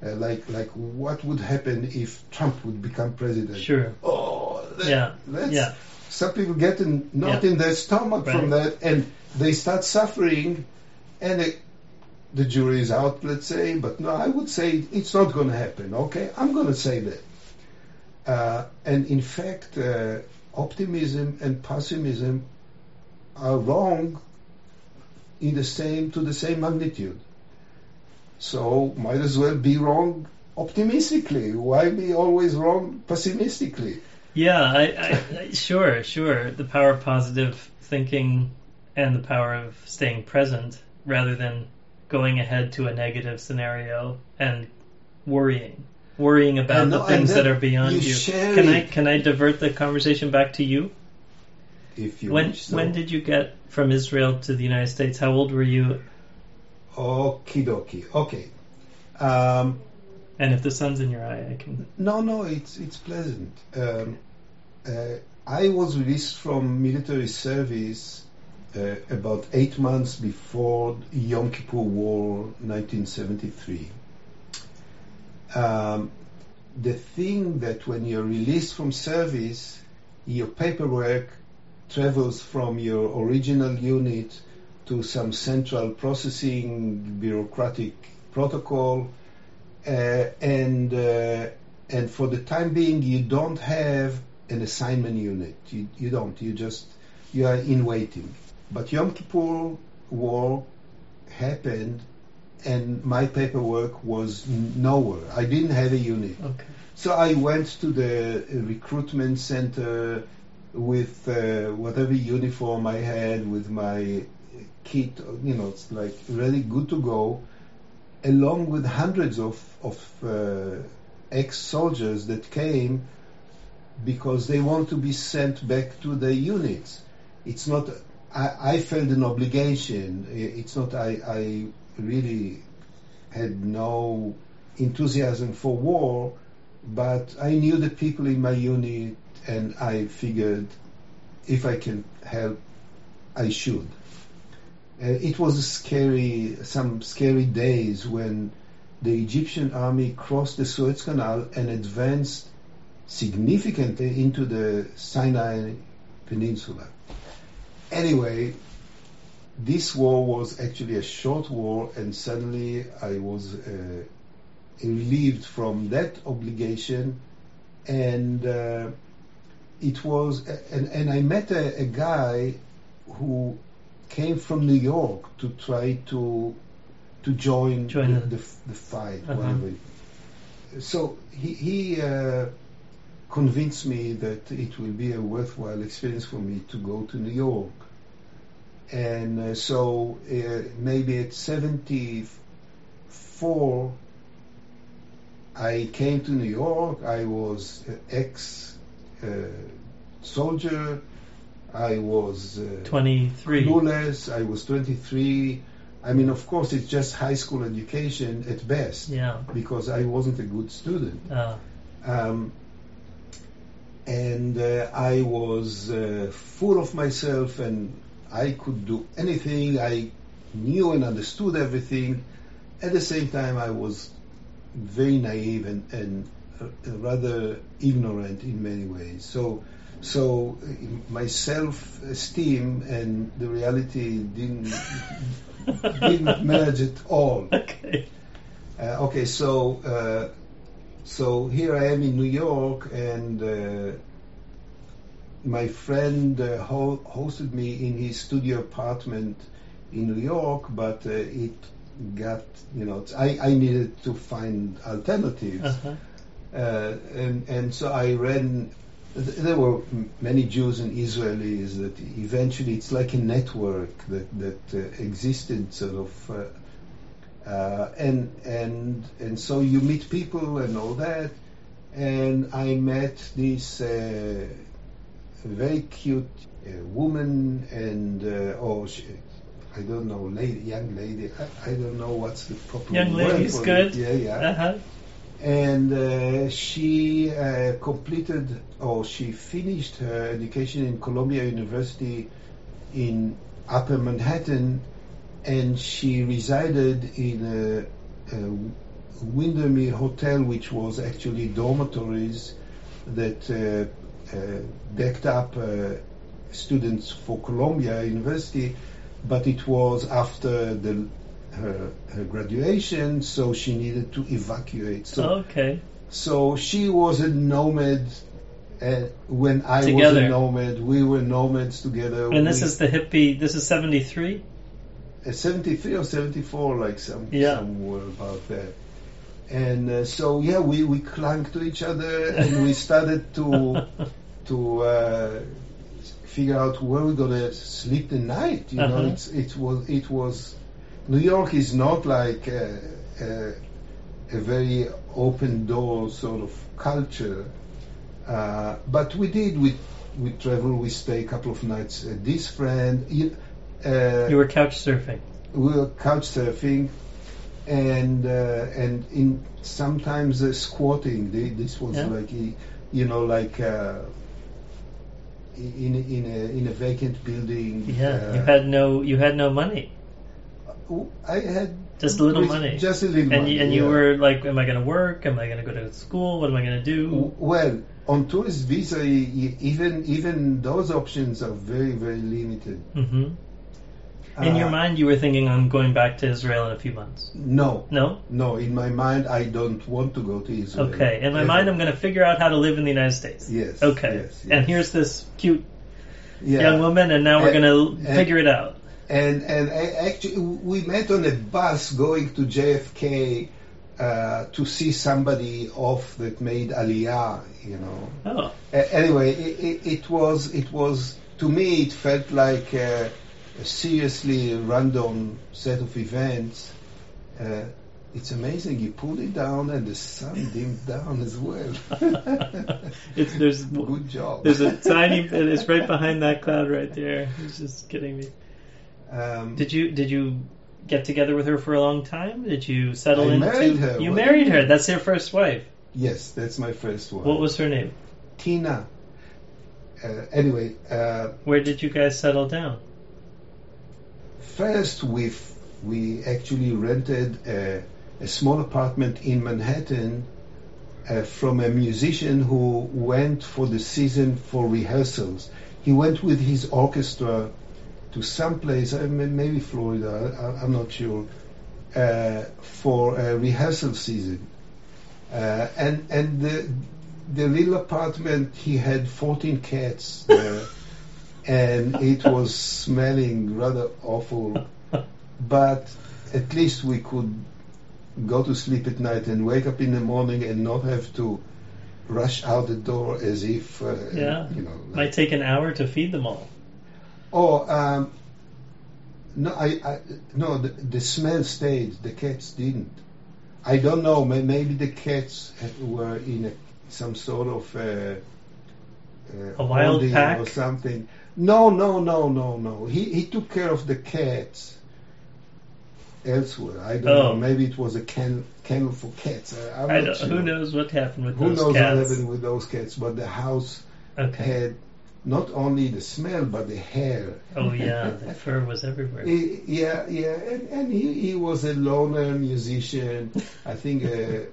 uh, like like what would happen if Trump would become president? Sure. Oh, let, Yeah. let's- Yeah. Some people get in, knot Yeah. in their stomach from that, and they start suffering, and it, the jury is out, let's say. But no, I would say it's not going to happen. Okay, I'm going to say that. Uh, and in fact, uh, optimism and pessimism are wrong in the same to the same magnitude. So might as well be wrong optimistically. Why be always wrong pessimistically? Yeah, I, I, sure, sure. The power of positive thinking and the power of staying present rather than going ahead to a negative scenario and worrying, worrying about And the no- things that are beyond you you. Can I can I divert the conversation back to you? If you When wish so. when did you get from Israel to the United States? How old were you? Okie dokie. Okay. Um, And if the sun's in your eye, I can. no, no, it's it's pleasant. Um, uh, I was released from military service uh, about eight months before Yom Kippur War, 1973. Um, the thing that when you're released from service, your paperwork travels from your original unit to some central processing bureaucratic protocol, uh, and uh, and for the time being, you don't have an assignment unit. You, you don't. You just you are in waiting. But Yom Kippur War happened, and my paperwork was nowhere. I didn't have a unit. Okay. So I went to the recruitment center with uh, whatever uniform I had, with my kit, you know, it's like really good to go, along with hundreds of, of uh, ex-soldiers that came because they want to be sent back to their units. It's not I, I felt an obligation. It's not I, I really had no enthusiasm for war, but I knew the people in my unit, and I figured if I can help, I should. Uh, it was scary, some scary days when the Egyptian army crossed the Suez Canal and advanced significantly into the Sinai Peninsula. Anyway, this war was actually a short war, and suddenly I was uh, relieved from that obligation, and uh, it was, and, and I met a, a guy who came from New York to try to to join, Join the, the- the, fight. Uh-huh. whatever. So he, he uh, convinced me that it will be a worthwhile experience for me to go to New York. And uh, so uh, maybe at 74, I came to New York. I was ex uh, soldier. I was uh, 23. clueless. I was 23. I mean, of course, it's just high school education at best Yeah. because I wasn't a good student. Uh, Um, and uh, I was uh, full of myself and I could do anything. I knew and understood everything. At the same time, I was very naive and, and rather ignorant in many ways. So, so my self-esteem and the reality didn't didn't manage at all. okay. Uh, okay, so uh, so here I am in New York, and uh, my friend uh, ho- hosted me in his studio apartment in New York, but uh, it got you know I, I needed to find alternatives, Uh-huh. uh, and and so I ran. Th- There were many Jews and Israelis that eventually it's like a network that that uh, existed sort of. Uh, uh, and and and so you meet people and all that. And I met this uh, very cute uh, woman and uh, oh, she, I don't know, lady, young lady. I, I don't know what's the proper Young word lady's for good. It. Yeah, yeah. Uh-huh. And uh, she uh, completed or she finished her education in Columbia University in Upper Manhattan, and she resided in a, a Windermere Hotel, which was actually dormitories that uh, uh, backed up uh, students for Columbia University, but it was after the her, her graduation, so she needed to evacuate. So, okay. so she was a nomad. Uh, when I was a nomad, we were nomads together. And this We- is the hippie. This is 73. uh, 73 or 74, like some Yeah. somewhere about that. And uh, so yeah, we, we clung to each other and we started to to uh, figure out where we're gonna sleep the night. You know, Uh-huh. it's it was it was New York is not like a, a, a very open door sort of culture, uh, but we did we we travel we stay a couple of nights at this friend. You, uh, You were couch surfing. we were couch surfing and uh, and in sometimes uh, squatting The- this was Yeah. like you know like uh, in in a in a vacant building Yeah. uh, you had no. You had no money. I had Just a little money. just a little And money you, and you were like, am I going to work? Am I going to go to school? What am I going to do? well on tourist visa even even those options are very very limited hmm In your Uh, mind, you were thinking, I'm going back to Israel in a few months. no No. no in my mind I don't want to go to Israel Okay. In my Ever. mind, I'm going to figure out how to live in the United States. yes Okay. yes, And here's this cute Yeah. young woman, and now we're going to figure it out. And and I, actually, we met on a bus going to JFK uh, to see somebody off that made Aliyah. You know. Oh. A- anyway, it, it, it was it was to me it felt like a, a seriously random set of events. Uh, it's amazing. You pulled it down, and the sun dimmed down as well. it's there's good job. There's a tiny. It's right behind that cloud right there. He's just kidding me. Um, did you did you get together with her for a long time? Did you settle I into? married her. You married her. That's your first wife. yes, that's my first one. What was her name? Tina? Uh, anyway, uh, Where did you guys settle down? first we we actually rented a, a small apartment in Manhattan uh, from a musician who went for the season for rehearsals. He went with his orchestra to some place, uh, maybe Florida, I, I'm not sure, uh, for a rehearsal season. Uh, and and the, the little apartment, he had 14 cats there, and it was smelling rather awful. But at least we could go to sleep at night and wake up in the morning and not have to rush out the door as if, uh, Yeah. you know. Might take an hour to feed them all. Oh, um, no, I, I no, the, the smell stayed. The cats didn't. I don't know. may- Maybe the cats were in a, some sort of uh, uh, A wild pack? or something. No, no, no, no, no. He he took care of the cats elsewhere. I don't Oh. know. Maybe it was a kennel, kennel for cats. I, I don't, sure. Who knows what happened with Who those cats? Who knows what happened with those cats? But the house Okay. had not only the smell but the hair. Oh yeah, the fur was everywhere. He- yeah, yeah, and, and he, he was a loner musician. I think a,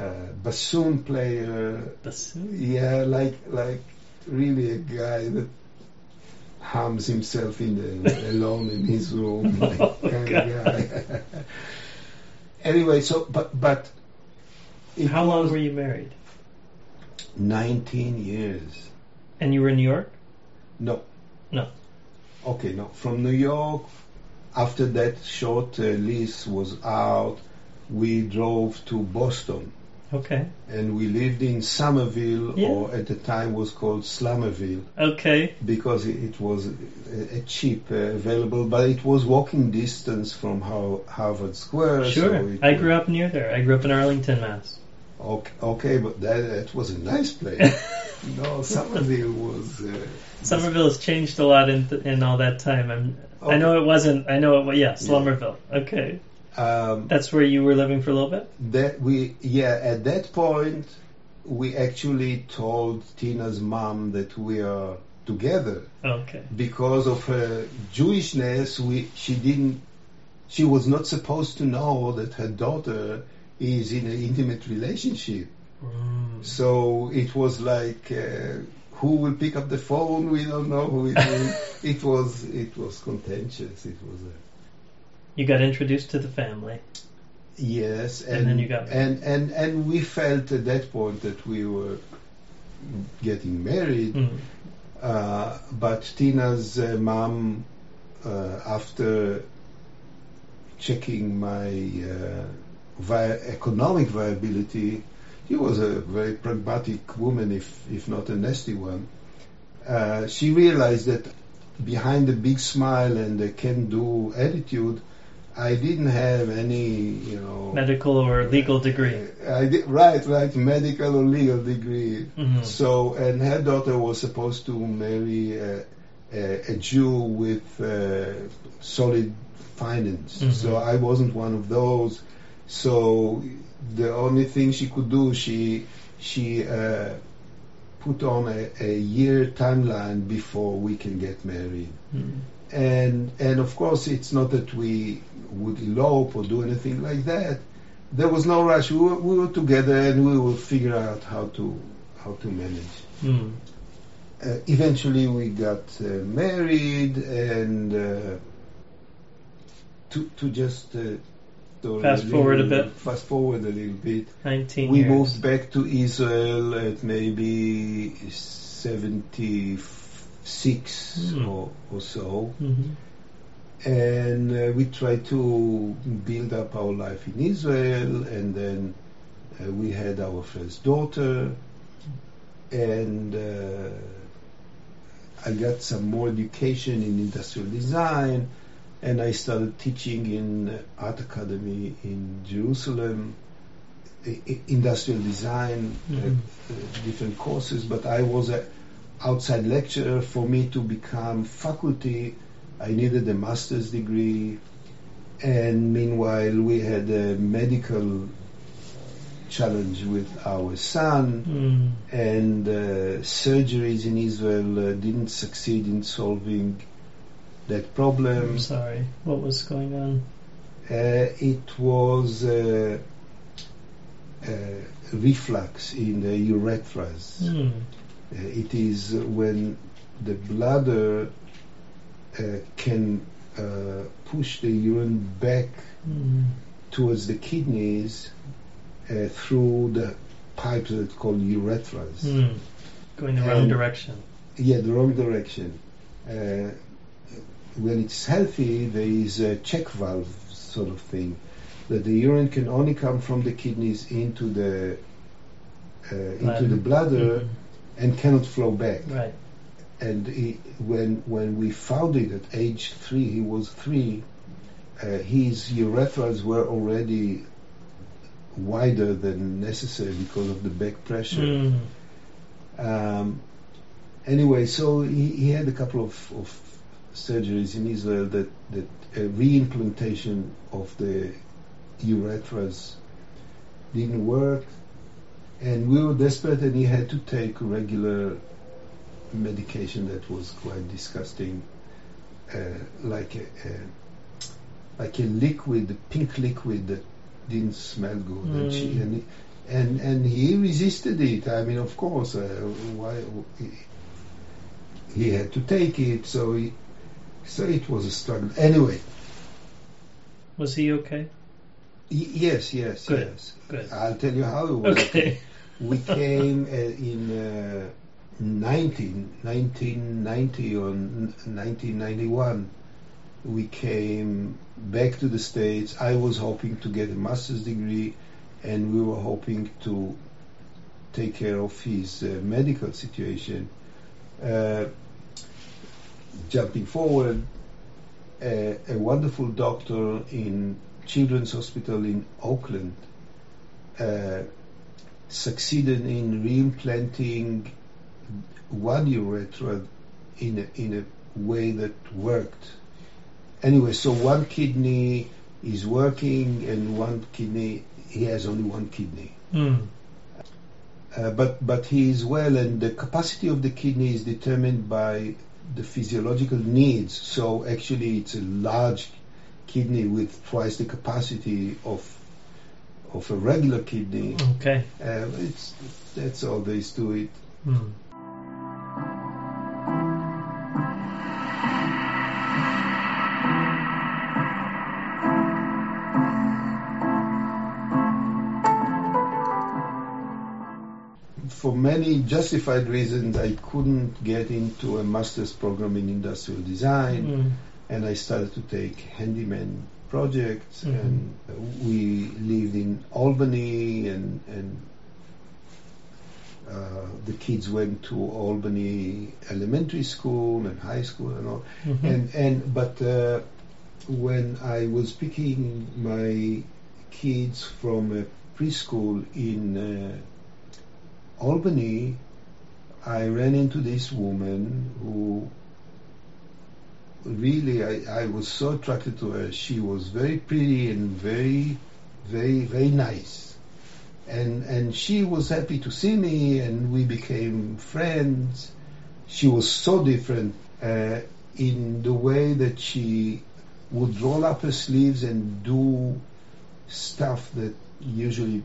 a bassoon player. Bassoon. Yeah, like like really a guy that hums himself in the alone in his room, like Oh, kind God. of guy. anyway, so but but How long were you married? Nineteen years. And you were in New York? No. No. Okay, no. From New York, after that short uh, lease was out, we drove to Boston Okay. and we lived in Somerville, Yeah. or at the time was called Slummerville, Okay. because it, was a, a cheap uh, available, but it was walking distance from Harvard Square. Sure. So I grew up near there. I grew up in Arlington, Mass. Okay, okay but that, that was a nice place. no, Somerville was. Uh, Somerville has changed a lot in in all that time. I'm, I know it wasn't. I know it. was Yeah, Slummerville. Okay, um, that's where you were living for a little bit. that we yeah at that point we actually told Tina's mom that we are together Okay. because of her Jewishness we she didn't she was not supposed to know that her daughter is in an intimate relationship Mm. so it was like uh, who will pick up the phone we don't know who it is it was it was contentious it was a You got introduced to the family. Yes, And and then you got married. and, and and we felt at that point that we were getting married. Mm. Uh, but Tina's uh, mom, uh, after checking my uh, vi- economic viability, she was a very pragmatic woman, if if not a nasty one. Uh, she realized that behind the big smile and the can-do attitude, I didn't have any, you know, Medical or legal degree. I did, right, right, medical or legal degree. Mhm. So, and her daughter was supposed to marry a, a, a Jew with uh, solid finance. Mhm. So I wasn't one of those. So the only thing she could do, she she uh, put on a, a year timeline before we can get married. Mm. And and of course, it's not that we would elope or do anything like that. There was no rush. We were, we were together, and we will figure out how to how to manage. Mm. Uh, eventually, we got uh, married, and uh, to to just Fast forward a little- bit. Fast forward a little bit. Nineteen We years. moved back to Israel at maybe seventy six Hmm. or, or so. Mhm. and uh, we tried to build up our life in Israel, and then uh, we had our first daughter, and uh, I got some more education in industrial design. And I started teaching in art academy in Jerusalem, industrial design, uh, Mhm. uh, different courses. But I was a outside lecturer. For me to become faculty, I needed a master's degree, and meanwhile we had a medical challenge with our son Mm. and uh, surgeries in Israel uh, didn't succeed in solving that problem. I'm sorry. What was going on? Uh, it was uh, uh, reflux in the urethras. Mm. Uh, it is when the bladder uh, can uh, push the urine back Mm. towards the kidneys uh, through the pipes that called urethras. Mm. Going the wrong direction. Yeah, the wrong direction. When it's healthy, there is a check valve sort of thing that the urine can only come from the kidneys into the uh, into the bladder Mhm. and cannot flow back. Right. And he, when when we found it at age three, he was three. Uh, his urethras were already wider than necessary because of the back pressure. Mm. Um, anyway, so he, he had a couple of, of surgeries in Israel that, that a reimplantation of the urethras didn't work. And we were desperate and he had to take regular medication that was quite disgusting, uh, like a, a like a liquid, a pink liquid that didn't smell good. And, she, Mm. and, he- and and he resisted it. I mean, of course, uh, why he, he had to take it. So he, so it was a struggle. Anyway, Was he okay? y- yes, yes, Good, yes. good. I'll tell you how it was. Okay. we came uh, in uh, 19, 1990 or n- 1991. We came back to the States. I was hoping to get a master's degree, and we were hoping to take care of his uh, medical situation. Uh, jumping forward, a, a wonderful doctor in Children's Hospital in Oakland uh, succeeded in reimplanting one urethra in a, in a way that worked. Anyway, so one kidney is working and one kidney, he has only one kidney. Mm. Uh, but but he is well, and the capacity of the kidney is determined by the physiological needs. So actually, it's a large kidney with twice the capacity of of a regular kidney. Okay. Uh, it's that's all there is to it. Mm. For many justified reasons, I couldn't get into a master's program in industrial design. Mm. and I started to take handyman projects, Mhm. and we lived in Albany, and and uh, the kids went to Albany elementary school and high school and all, Mhm. and and but uh, when I was picking my kids from a preschool in uh, Albany, I ran into this woman who really I, I was so attracted to her. She was very pretty and very, very, very nice. And and she was happy to see me and we became friends. She was so different uh, in the way that she would roll up her sleeves and do stuff that usually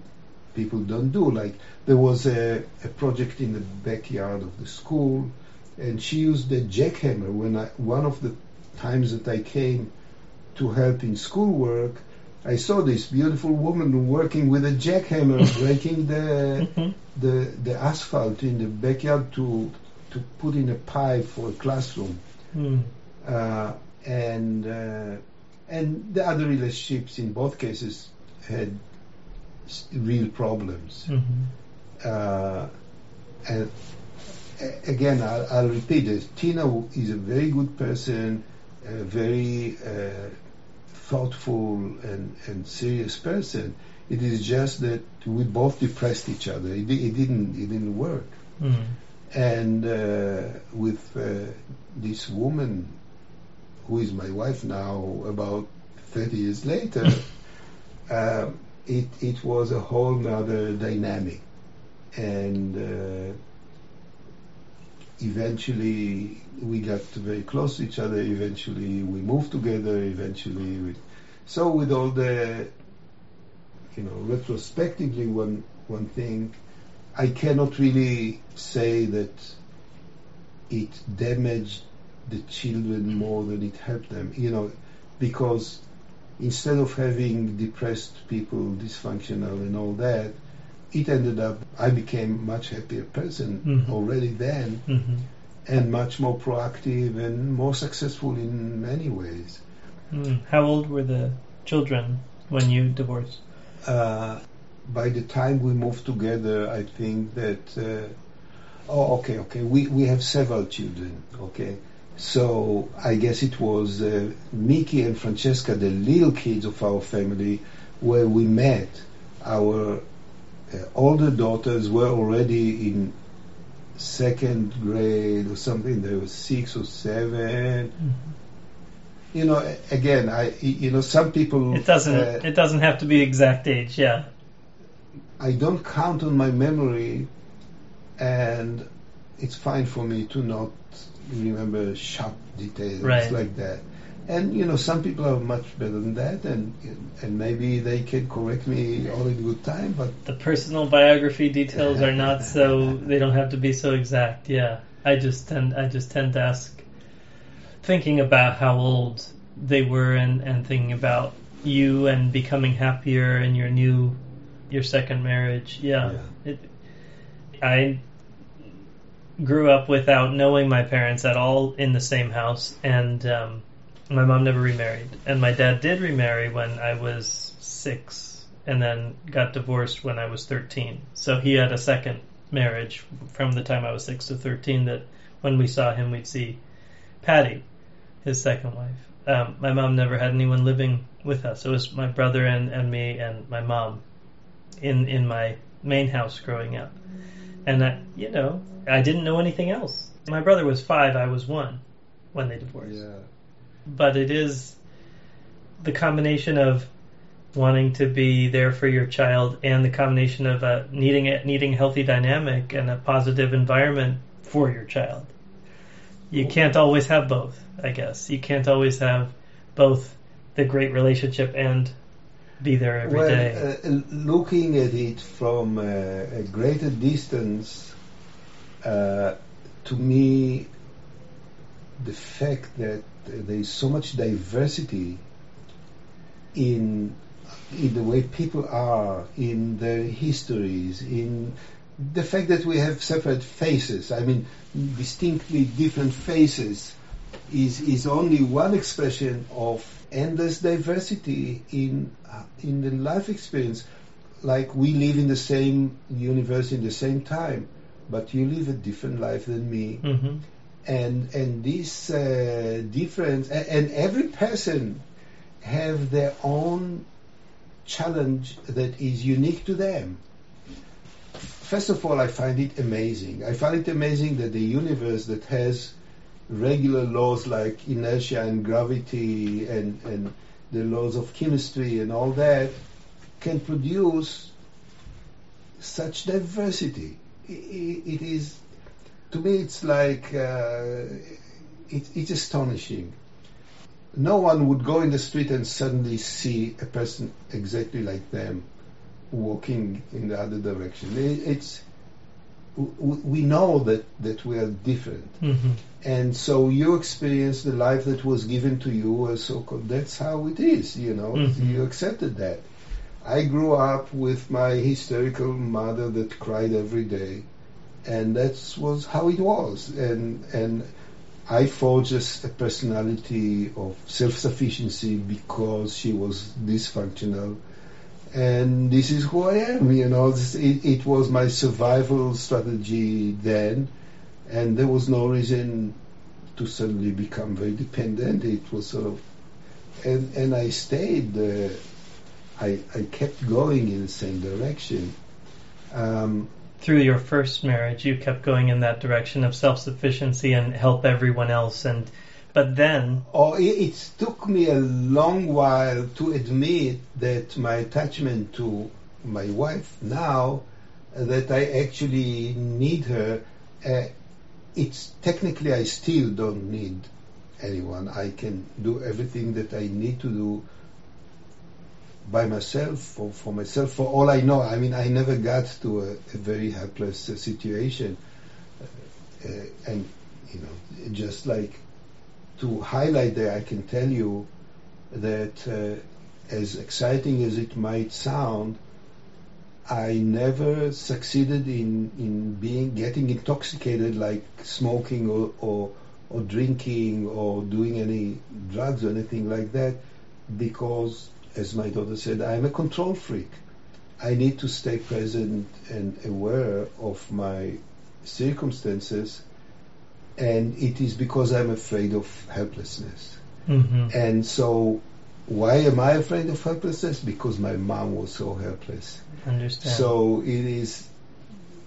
people don't do. Like there was a, a project in the backyard of the school and she used the jackhammer when I, one of the times that I came to help in schoolwork, I saw this beautiful woman working with a jackhammer, breaking the, Mhm. the the asphalt in the backyard to to put in a pipe for a classroom, Mm. uh, and uh, and the other relationships in both cases had real problems. Mhm. Uh, and again, I'll, I'll repeat this. Tina is a very good person, a very uh, thoughtful and, and serious person. It is just that we both depressed each other. It, it didn't it didn't work. Mm. And uh, with uh, this woman, who is my wife now, about 30 years later, um, it it was a whole other dynamic, and uh, eventually we got very close to each other. Eventually we moved together. Eventually, we, so with all the, you know, retrospectively, one one thing, I cannot really say that it damaged the children more than it helped them. You know, because instead of having depressed people, dysfunctional, and all that, it ended up I became much happier person Mhm. already then hmm and much more proactive and more successful in many ways. Mm. How old were the children when you divorced? Uh, by the time we moved together, I think that uh, oh okay okay we we have several children okay. So I guess it was uh, Mickey and Francesca, the little kids of our family, where we met. Our uh, older daughters were already in second grade or something. They were six or seven. You know, again, I you know some people. It doesn't. uh, it doesn't have to be exact age. Yeah. I don't count on my memory, and it's fine for me to not remember shop details Right. like that. And you know, some people are much better than that, and and maybe they can correct me all in good time. But The personal biography details are not so. They don't have to be so exact. Yeah. I just tend. I just tend to ask, thinking about how old they were and and thinking about you and becoming happier in your new, your second marriage. Yeah. It, I grew up without knowing my parents at all in the same house, and um, my mom never remarried, and my dad did remarry when I was six, and then got divorced when I was thirteen. So he had a second marriage from the time I was six to thirteen. That when we saw him, we'd see Patty, his second wife. Um, my mom never had anyone living with us. It was my brother and, and me and my mom in in my main house growing up. And I, you know, I didn't know anything else. My brother was five, I was one when they divorced. yeah, But it is the combination of wanting to be there for your child and the combination of uh, needing it, needing a healthy dynamic and a positive environment for your child. You can't always have both, I guess. You can't always have both the great relationship and be there every well, day. uh, looking at it from uh, a greater distance, uh, to me, the fact that there is so much diversity in in the way people are, in their histories, in the fact that we have separate faces. I mean, distinctly different faces is is only one expression of endless diversity in uh, in the life experience. Like we live in the same universe in the same time, but you live a different life than me. Hmm and and this uh, difference a- and every person have their own challenge that is unique to them. First of all i find it amazing. I find it amazing that the universe that has regular laws like inertia and gravity and and the laws of chemistry and all that can produce such diversity it is to me it's like uh, it, it's astonishing. No one would go in the street and suddenly see a person exactly like them walking in the other direction. It, it's we know that that we are different, hmm and so you experience the life that was given to you as so-called. That's how it is, you know. Mhm. You accepted that. I grew up with my hysterical mother that cried every day, and that was how it was. And and I forged a personality of self-sufficiency because she was dysfunctional, and this is who I am. You know, it, it was my survival strategy then, and there was no reason to suddenly become very dependent. It was sort of, and and I stayed. Uh, I I kept going in the same direction. Um, Through your first marriage, you kept going in that direction of self sufficiency and help everyone else, and but then. Oh, it, it took me a long while to admit that my attachment to my wife now, uh, that I actually need her. Uh, it's technically I still don't need anyone. I can do everything that I need to do by myself for, for myself. For all I know, I mean, I never got to a, a very helpless uh, situation, uh, and you know, just like to highlight there, I can tell you that uh, as exciting as it might sound, I never succeeded in, in being getting intoxicated like smoking or, or, or drinking or doing any drugs or anything like that because as my daughter said, I'm a control freak. I need to stay present and aware of my circumstances and it is because I'm afraid of helplessness. Mm-hmm. And so why am I afraid of helplessness? Because my mom was so helpless. Understand. So it is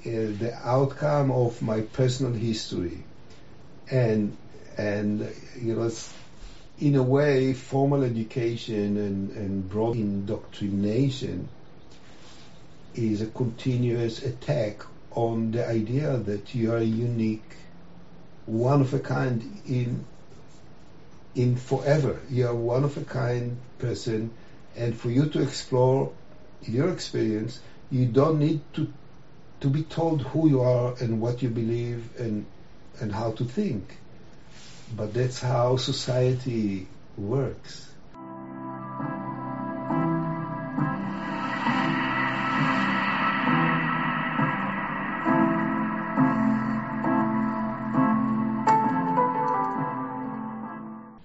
uh, the outcome of my personal history, and and you know, in a way, formal education and and broad indoctrination is a continuous attack on the idea that you are unique, one of a kind in in forever. You are one of a kind person, and for you to explore your experience, you don't need to to be told who you are and what you believe and and how to think. But that's how society works.